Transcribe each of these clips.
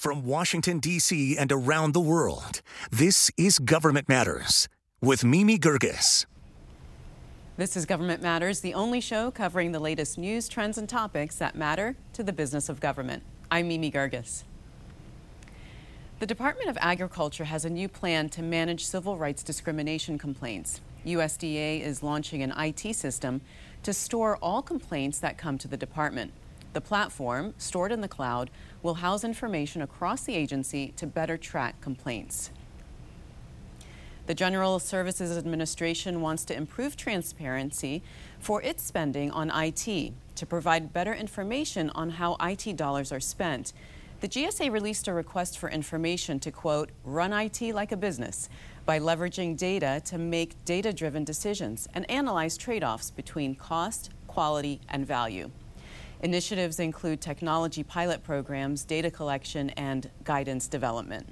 From Washington, D.C. and around the world, this is Government Matters with Mimi Geerges. This is Government Matters, the only show covering the latest news, trends, and topics that matter to the business of government. I'm Mimi Geerges. The Department of Agriculture has a new plan to manage civil rights discrimination complaints. USDA is launching an IT system to store all complaints that come to the department. The platform, stored in the cloud, will house information across the agency to better track complaints. The General Services Administration wants to improve transparency for its spending on IT to provide better information on how IT dollars are spent. The GSA released a request for information to, quote, run IT like a business by leveraging data to make data driven decisions and analyze trade offs between cost, quality, and value. Initiatives include technology pilot programs, data collection, and guidance development.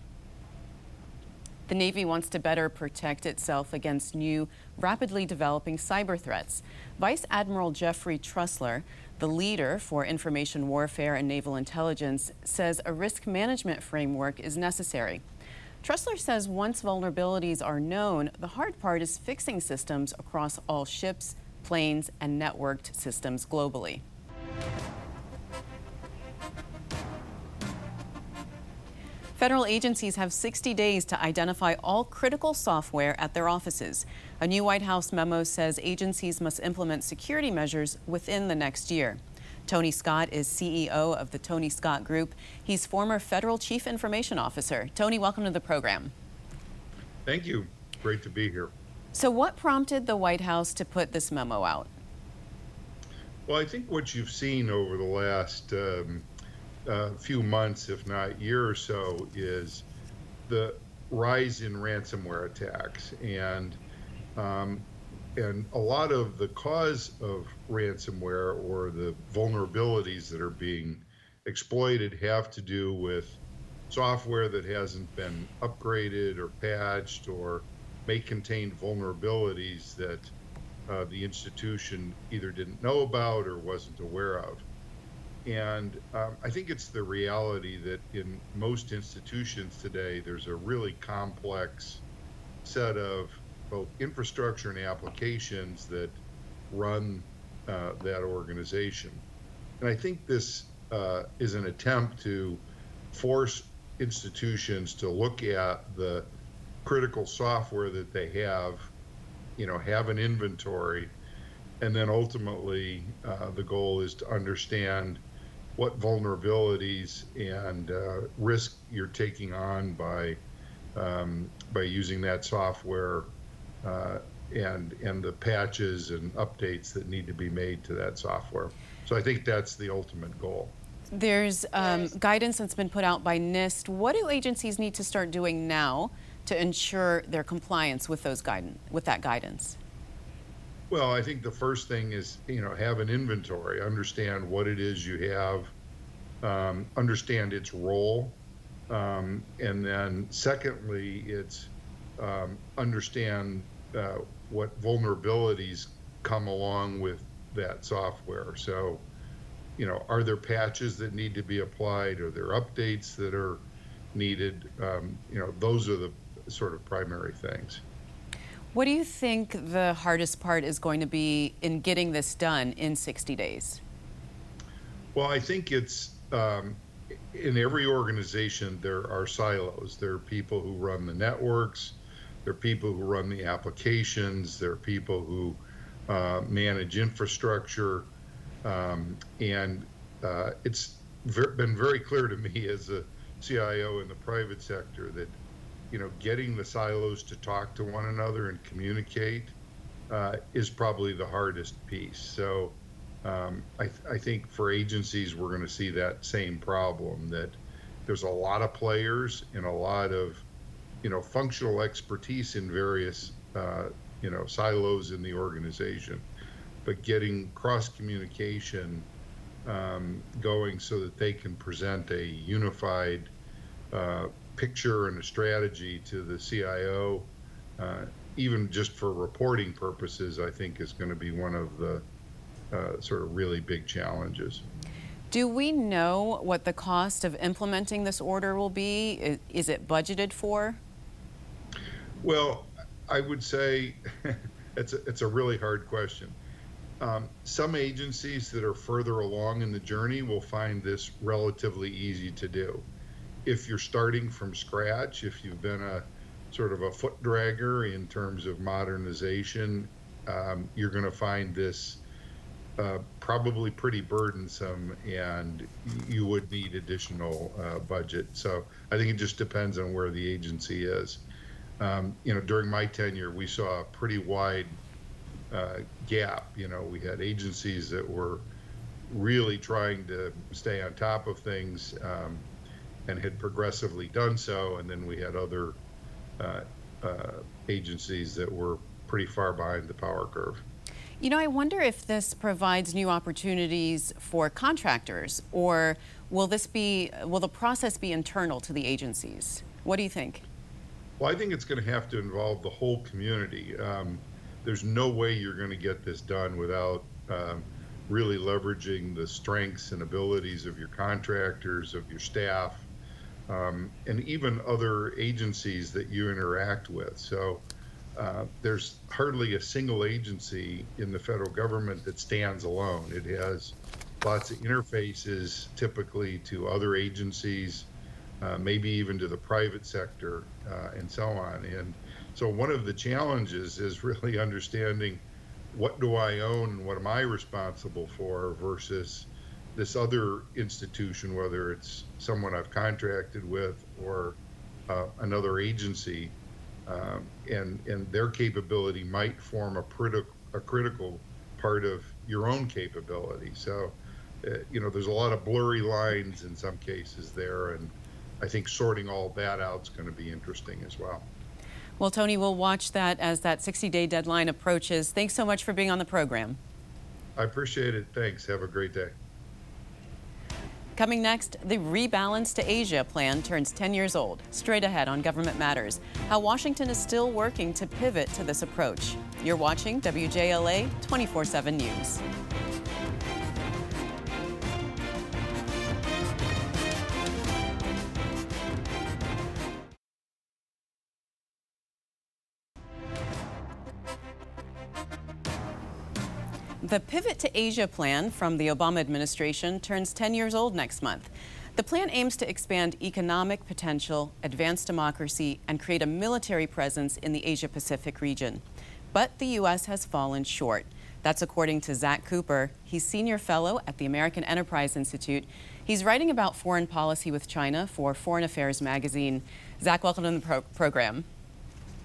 The Navy wants to better protect itself against new, rapidly developing cyber threats. Vice Admiral Jeffrey Trussler, the leader for information warfare and naval intelligence, says a risk management framework is necessary. Trussler says once vulnerabilities are known, the hard part is fixing systems across all ships, planes, and networked systems globally. Federal agencies have 60 days to identify all critical software at their offices. A new White House memo says agencies must implement security measures within the next year. Tony Scott is CEO of the Tony Scott Group. He's former federal chief information officer. Tony, welcome to the program. Thank you. Great to be here. So, what prompted the White House to put this memo out? Well, I think what you've seen over the last um, uh, few months, if not year or so, is the rise in ransomware attacks, and um, and a lot of the cause of ransomware or the vulnerabilities that are being exploited have to do with software that hasn't been upgraded or patched or may contain vulnerabilities that uh, the institution either didn't know about or wasn't aware of. And um, I think it's the reality that in most institutions today, there's a really complex set of both infrastructure and applications that run uh, that organization. And I think this uh, is an attempt to force institutions to look at the critical software that they have, you know, have an inventory, and then ultimately uh, the goal is to understand what vulnerabilities and uh, risk you're taking on by um, by using that software uh, and and the patches and updates that need to be made to that software. So I think that's the ultimate goal. There's um, guidance that's been put out by NIST. What do agencies need to start doing now to ensure their compliance with those guidance with that guidance? Well, I think the first thing is, you know, have an inventory, understand what it is you have, um, understand its role, um, and then secondly, it's um, understand uh, what vulnerabilities come along with that software. So, you know, are there patches that need to be applied? Are there updates that are needed? Um, you know, those are the sort of primary things. What do you think the hardest part is going to be in getting this done in 60 days? Well, I think it's um, in every organization, there are silos. There are people who run the networks, there are people who run the applications, there are people who uh, manage infrastructure. Um, and uh, it's ver- been very clear to me as a CIO in the private sector that you know, getting the silos to talk to one another and communicate uh, is probably the hardest piece. So um, I, th- I, think for agencies, we're going to see that same problem that there's a lot of players and a lot of, you know, functional expertise in various, uh, you know, silos in the organization, but getting cross communication um, going so that they can present a unified uh, picture and a strategy to the CIO, uh, even just for reporting purposes, I think is going to be one of the uh, sort of really big challenges. Do we know what the cost of implementing this order will be? Is it budgeted for? Well, I would say it's a, it's a really hard question. Um, some agencies that are further along in the journey will find this relatively easy to do. If you're starting from scratch, if you've been a sort of a foot dragger in terms of modernization, um, you're going to find this uh, probably pretty burdensome and you would need additional uh, budget. So I think it just depends on where the agency is. Um, you know, during my tenure, we saw a pretty wide uh, gap. You know, we had agencies that were really trying to stay on top of things um, and had progressively done so, and then we had other uh, uh, agencies that were pretty far behind the power curve. You know, I wonder if this provides new opportunities for contractors, or will this be, will the process be internal to the agencies? What do you think? Well, I think it's going to have to involve the whole community. Um, there's no way you're going to get this done without um, really leveraging the strengths and abilities of your contractors, of your staff, um, and even other agencies that you interact with. So uh, there's hardly a single agency in the federal government that stands alone. It has lots of interfaces typically to other agencies, uh, maybe even to the private sector, uh, and so on. And so one of the challenges is really understanding what do I own and what am I responsible for versus this other institution, whether it's someone I've contracted with or uh, another agency um, and and their capability might form a, criti- a critical part of your own capability. So, uh, you know, there's a lot of blurry lines in some cases there, and I think sorting all that out is going to be interesting as well. Well, Tony, we'll watch that as that 60 day deadline approaches. Thanks so much for being on the program. I appreciate it. Thanks. Have a great day. Coming next, the Rebalance to Asia plan turns 10 years old. Straight ahead on Government Matters, how Washington is still working to pivot to this approach. You're watching WJLA 24 7 News. The Pivot to Asia plan from the Obama administration turns 10 years old next month. The plan aims to expand economic potential, advance democracy, and create a military presence in the Asia Pacific region. But the U.S. has fallen short. That's according to Zack Cooper. He's senior fellow at the American Enterprise Institute. He's writing about foreign policy with China for Foreign Affairs magazine. Zack, welcome to the pro- program.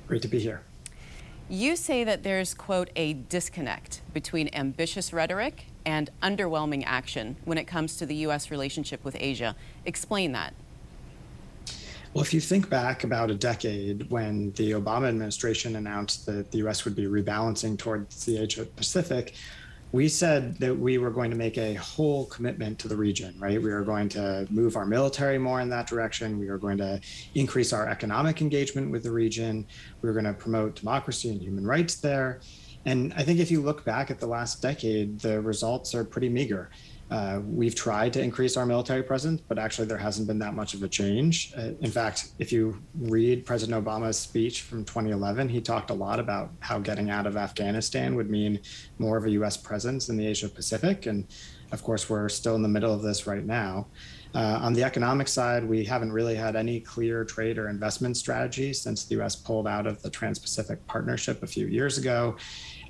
Great to be here. You say that there's, quote, a disconnect between ambitious rhetoric and underwhelming action when it comes to the U.S. relationship with Asia. Explain that. Well, if you think back about a decade when the Obama administration announced that the U.S. would be rebalancing towards the Asia Pacific, we said that we were going to make a whole commitment to the region, right? We were going to move our military more in that direction. We were going to increase our economic engagement with the region. We were going to promote democracy and human rights there. And I think if you look back at the last decade, the results are pretty meager. Uh, we've tried to increase our military presence, but actually there hasn't been that much of a change. Uh, in fact, if you read President Obama's speech from 2011, he talked a lot about how getting out of Afghanistan would mean more of a U.S. presence in the Asia Pacific. And of course, we're still in the middle of this right now. Uh, on the economic side, we haven't really had any clear trade or investment strategy since the US pulled out of the Trans Pacific Partnership a few years ago.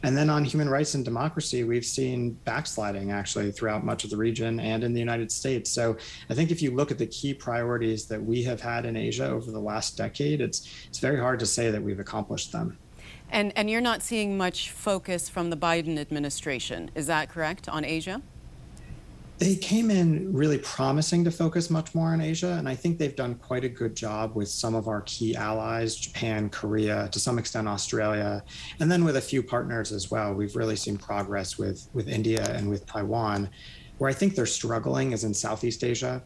And then on human rights and democracy, we've seen backsliding actually throughout much of the region and in the United States. So I think if you look at the key priorities that we have had in Asia over the last decade, it's it's very hard to say that we've accomplished them. And and you're not seeing much focus from the Biden administration, is that correct, on Asia? They came in really promising to focus much more on Asia. And I think they've done quite a good job with some of our key allies, Japan, Korea, to some extent Australia, and then with a few partners as well. We've really seen progress with, with India and with Taiwan. Where I think they're struggling is in Southeast Asia.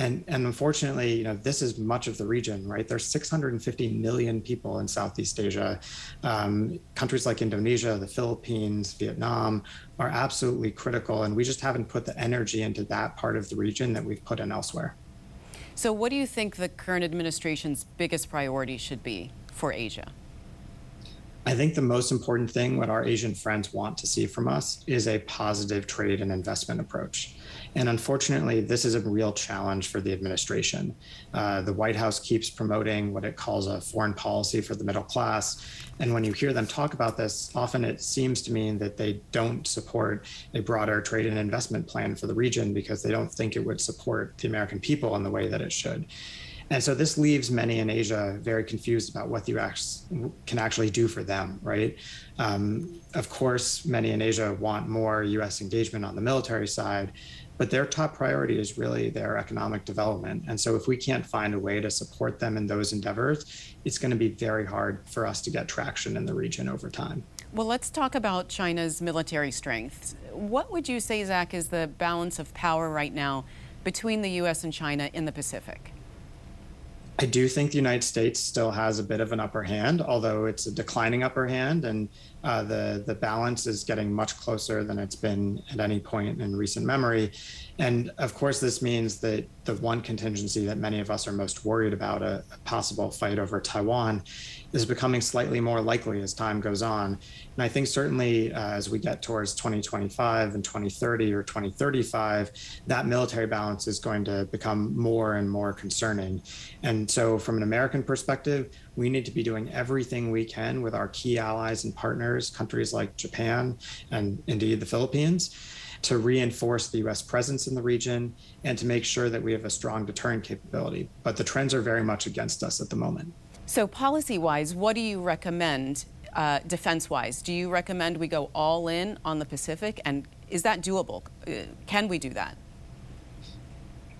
And, and unfortunately, you know, this is much of the region, right? There's 650 million people in Southeast Asia. Um, countries like Indonesia, the Philippines, Vietnam are absolutely critical. And we just haven't put the energy into that part of the region that we've put in elsewhere. So, what do you think the current administration's biggest priority should be for Asia? I think the most important thing what our Asian friends want to see from us is a positive trade and investment approach. And unfortunately, this is a real challenge for the administration. Uh, the White House keeps promoting what it calls a foreign policy for the middle class. And when you hear them talk about this, often it seems to mean that they don't support a broader trade and investment plan for the region because they don't think it would support the American people in the way that it should. And so this leaves many in Asia very confused about what you can actually do for them, right? Um, of course, many in Asia want more US engagement on the military side, but their top priority is really their economic development. And so if we can't find a way to support them in those endeavors, it's going to be very hard for us to get traction in the region over time. Well, let's talk about China's military strength. What would you say, Zack, is the balance of power right now between the US and China in the Pacific? I do think the United States still has a bit of an upper hand, although it's a declining upper hand, and uh, the the balance is getting much closer than it's been at any point in recent memory. And of course, this means that the one contingency that many of us are most worried about, a, a possible fight over Taiwan, is becoming slightly more likely as time goes on. And I think certainly uh, as we get towards 2025 and 2030 or 2035, that military balance is going to become more and more concerning. And so, from an American perspective, we need to be doing everything we can with our key allies and partners, countries like Japan and indeed the Philippines to reinforce the US presence in the region and to make sure that we have a strong deterrent capability. But the trends are very much against us at the moment. So, policy wise, what do you recommend uh, defense wise? Do you recommend we go all in on the Pacific? And is that doable? Uh, can we do that?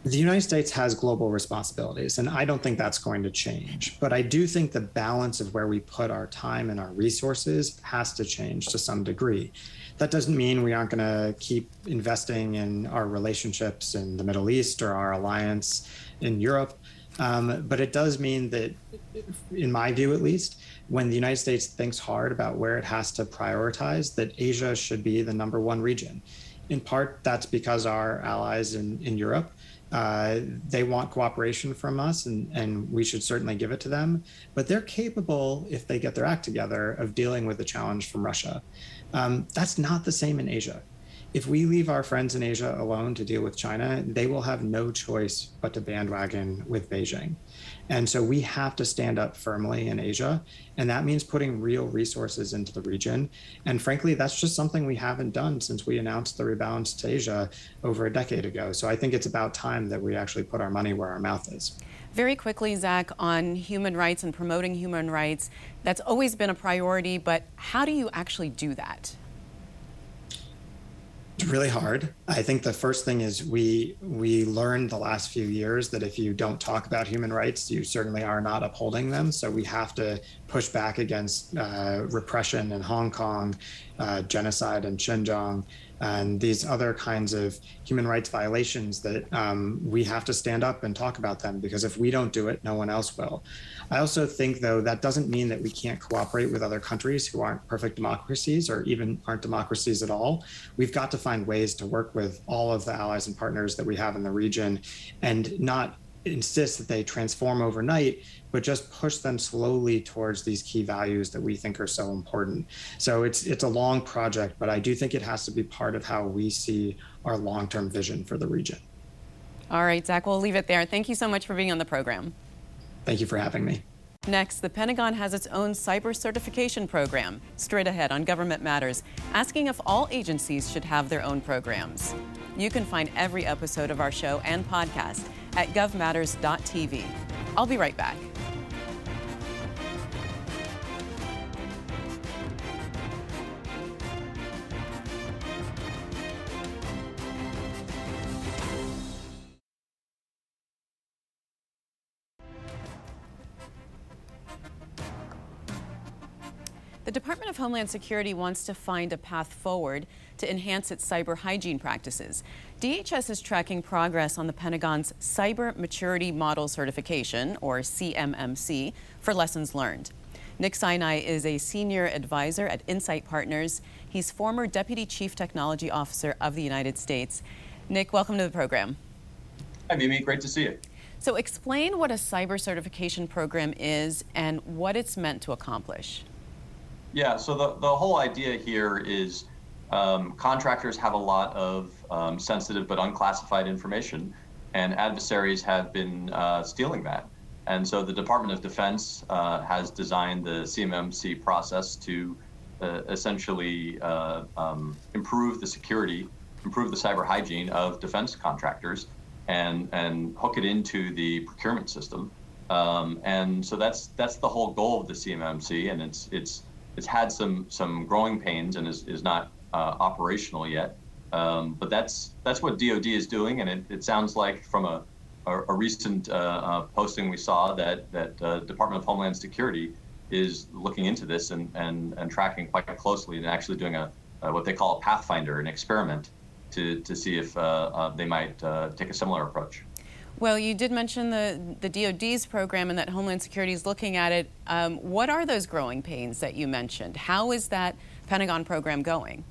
The United States has global responsibilities, and I don't think that's going to change. But I do think the balance of where we put our time and our resources has to change to some degree. That doesn't mean we aren't going to keep investing in our relationships in the Middle East or our alliance in Europe. Um, but it does mean that, in my view at least, when the United States thinks hard about where it has to prioritize, that Asia should be the number one region. In part, that's because our allies in, in Europe. Uh, they want cooperation from us, and, and we should certainly give it to them. But they're capable, if they get their act together, of dealing with the challenge from Russia. Um, that's not the same in Asia if we leave our friends in Asia alone to deal with China, they will have no choice but to bandwagon with Beijing. And so we have to stand up firmly in Asia. And that means putting real resources into the region. And frankly, that's just something we haven't done since we announced the rebalance to Asia over a decade ago. So I think it's about time that we actually put our money where our mouth is. Very quickly, Zack, on human rights and promoting human rights, that's always been a priority, but how do you actually do that? It's really hard. I think the first thing is we we learned the last few years that if you don't talk about human rights, you certainly are not upholding them. So we have to push back against uh, repression in Hong Kong, uh, genocide in Xinjiang, and these other kinds of human rights violations that um, we have to stand up and talk about them because if we don't do it, no one else will. I also think, though, that doesn't mean that we can't cooperate with other countries who aren't perfect democracies or even aren't democracies at all. We've got to find ways to work with all of the allies and partners that we have in the region and not insist that they transform overnight, but just push them slowly towards these key values that we think are so important. So it's it's a long project, but I do think it has to be part of how we see our long-term vision for the region. All right, Zack, we'll leave it there. Thank you so much for being on the program. Thank you for having me. Next, the Pentagon has its own cyber certification program. Straight ahead on Government Matters, asking if all agencies should have their own programs. You can find every episode of our show and podcast at govmatters.tv. I'll be right back. The Department of Homeland Security wants to find a path forward to enhance its cyber hygiene practices. DHS is tracking progress on the Pentagon's Cyber Maturity Model Certification, or CMMC, for lessons learned. Nick Sinai is a senior advisor at Insight Partners. He's former Deputy Chief Technology Officer of the United States. Nick, welcome to the program. Hi, Mimi. Great to see you. So, explain what a cyber certification program is and what it's meant to accomplish. Yeah, so the, the whole idea here is um, contractors have a lot of um, sensitive but unclassified information, and adversaries have been uh, stealing that. And so the Department of Defense uh, has designed the CMMC process to uh, essentially uh, um, improve the security, improve the cyber hygiene of defense contractors, and and hook it into the procurement system. Um, and so that's that's the whole goal of the CMMC, and it's it's it's had some some growing pains and is, is not uh, operational yet. Um, but that's that's what DoD is doing, and it, it sounds like from a a, a recent uh, uh, posting we saw that that uh, Department of Homeland Security is looking into this and and, and tracking quite closely and actually doing a, a what they call a pathfinder, an experiment, to to see if uh, uh, they might uh, take a similar approach. Well, you did mention the, the DoD's program and that Homeland Security is looking at it. Um, what are those growing pains that you mentioned? How is that Pentagon program going?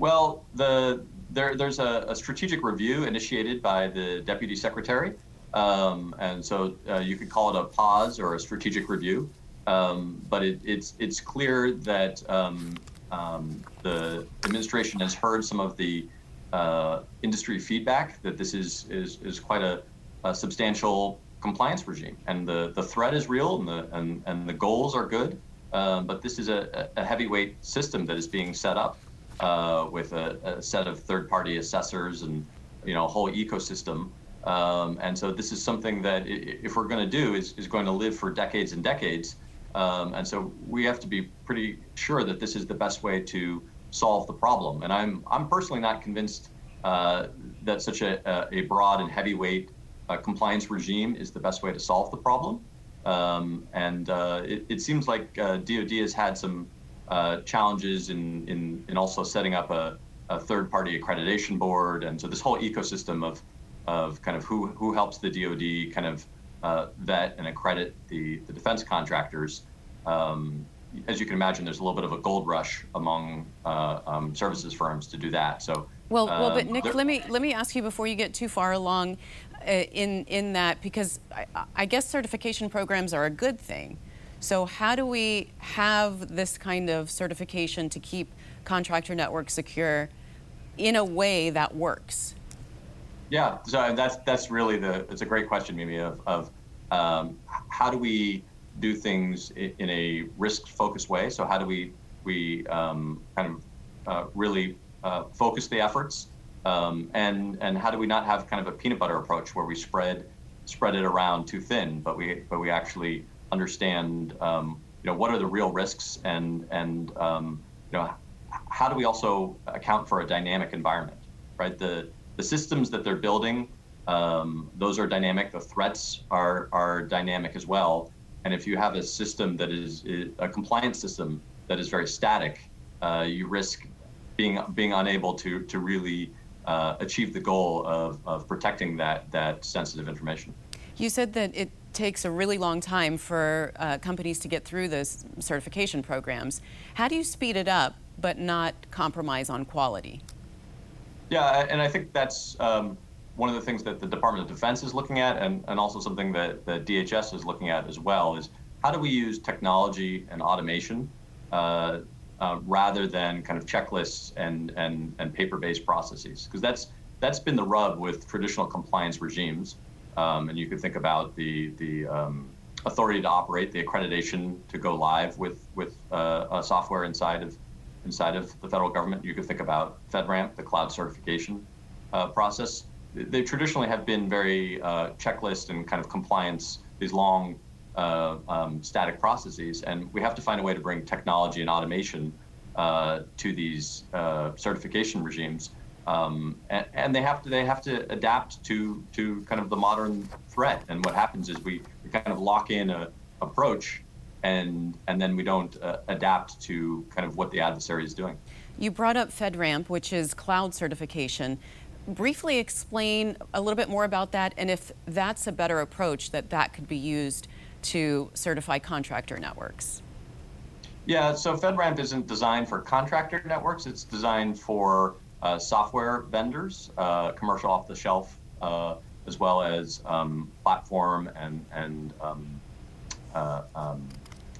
Well, the there, there's a, a, strategic review initiated by the deputy secretary, um, and so uh, you could call it a pause or a strategic review. Um, but it, it's it's clear that um, um the administration has heard some of the uh, industry feedback that this is is, is quite a, a, substantial compliance regime, and the, the threat is real, and the and, and the goals are good. Um, but this is a, a heavyweight system that is being set up uh, with a, a, set of third-party assessors and you know a whole ecosystem. Um, and so this is something that if we're going to do is, is going to live for decades and decades. Um, and so we have to be pretty sure that this is the best way to solve the problem. And I'm I'm personally not convinced uh, that such a, a broad and heavyweight uh, compliance regime is the best way to solve the problem. Um, and uh, it, it, seems like DoD uh, has had some uh, challenges in, in, in also setting up a, a third-party accreditation board, and so this whole ecosystem of of kind of who who helps the DoD kind of uh, vet and accredit the the defense contractors. Um, as you can imagine, there's a little bit of a gold rush among uh, um, services firms to do that. So, well, well, but um, Nick, let me let me ask you before you get too far along uh, in in that because I, I guess certification programs are a good thing. So, how do we have this kind of certification to keep contractor networks secure in a way that works? Yeah, so that's that's really the it's a great question, Mimi. Of, of um, how do we do things in a risk-focused way? So how do we we um, kind of uh, really uh, focus the efforts, um, and and how do we not have kind of a peanut butter approach where we spread spread it around too thin, but we but we actually understand, um, you know, what are the real risks and and um, you know, how do we also account for a dynamic environment, right? The the systems that they're building, um, those are dynamic. The threats are are dynamic as well. And if you have a system that is a compliance system that is very static, uh, you risk being being unable to to really uh, achieve the goal of, of protecting that that sensitive information. You said that it takes a really long time for uh, companies to get through those certification programs. How do you speed it up but not compromise on quality? Yeah, and I think that's um, one of the things that the Department of Defense is looking at, and, and also something that, that DHS is looking at as well, is how do we use technology and automation uh, uh, rather than kind of checklists and, and, and paper-based processes? Because that's, that's been the rub with traditional compliance regimes. Um, and you could think about the the um, authority to operate, the accreditation to go live with with uh, software inside of inside of the federal government. You could think about FedRAMP, the cloud certification uh, process. They traditionally have been very uh, checklist and kind of compliance, these long uh, um, static processes, and we have to find a way to bring technology and automation uh, to these uh, certification regimes um, and, and, they have to they have to adapt to to kind of the modern threat. And what happens is we, we kind of lock in a approach and and then we don't uh, adapt to kind of what the adversary is doing. You brought up FedRAMP, which is cloud certification. Briefly explain a little bit more about that, and if that's a better approach that that could be used to certify contractor networks. Yeah, so FedRAMP isn't designed for contractor networks. It's designed for uh, software vendors, uh, commercial off-the-shelf, uh, as well as um, platform and and um, uh, um,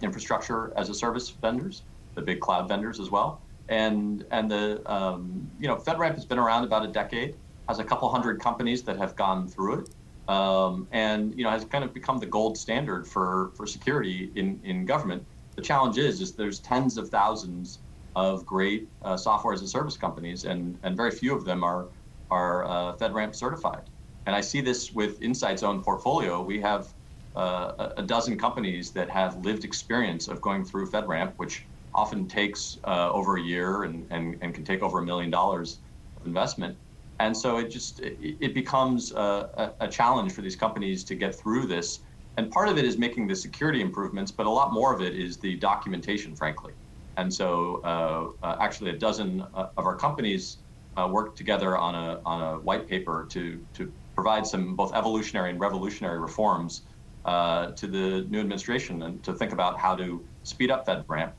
infrastructure as a service vendors, the big cloud vendors as well. And and the um, you know FedRAMP has been around about a decade, has a couple hundred companies that have gone through it, um, and you know has kind of become the gold standard for for security in in government. The challenge is is there's tens of thousands of great uh, software as a service companies, and and very few of them are are uh, FedRAMP certified. And I see this with Insight's own portfolio. We have uh, a dozen companies that have lived experience of going through FedRAMP, which often takes uh, over a year and, and, and can take over a million dollars of investment. And so it just it, becomes a, a, challenge for these companies to get through this. And part of it is making the security improvements, but a lot more of it is the documentation, frankly. And so uh, uh actually a dozen uh, of our companies uh, worked together on a on a white paper to to provide some both evolutionary and revolutionary reforms uh, to the new administration and to think about how to speed up FedRAMP.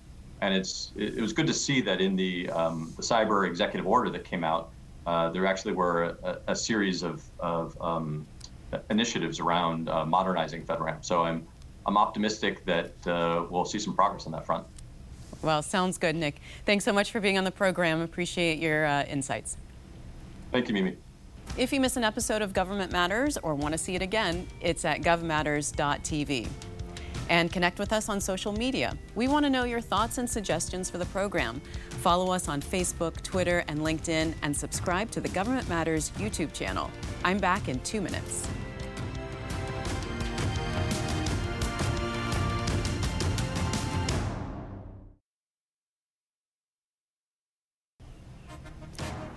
And it's it, it was good to see that in the um, the cyber executive order that came out, uh, there actually were a, a series of, of um, initiatives around uh, modernizing FedRAMP. So I'm I'm optimistic that uh, we'll see some progress on that front. Well, sounds good, Nick. Thanks so much for being on the program. Appreciate your uh, insights. Thank you, Mimi. If you miss an episode of Government Matters or want to see it again, it's at govmatters.tv. And connect with us on social media. We want to know your thoughts and suggestions for the program. Follow us on Facebook, Twitter, and LinkedIn, and subscribe to the Government Matters YouTube channel. I'm back in two minutes.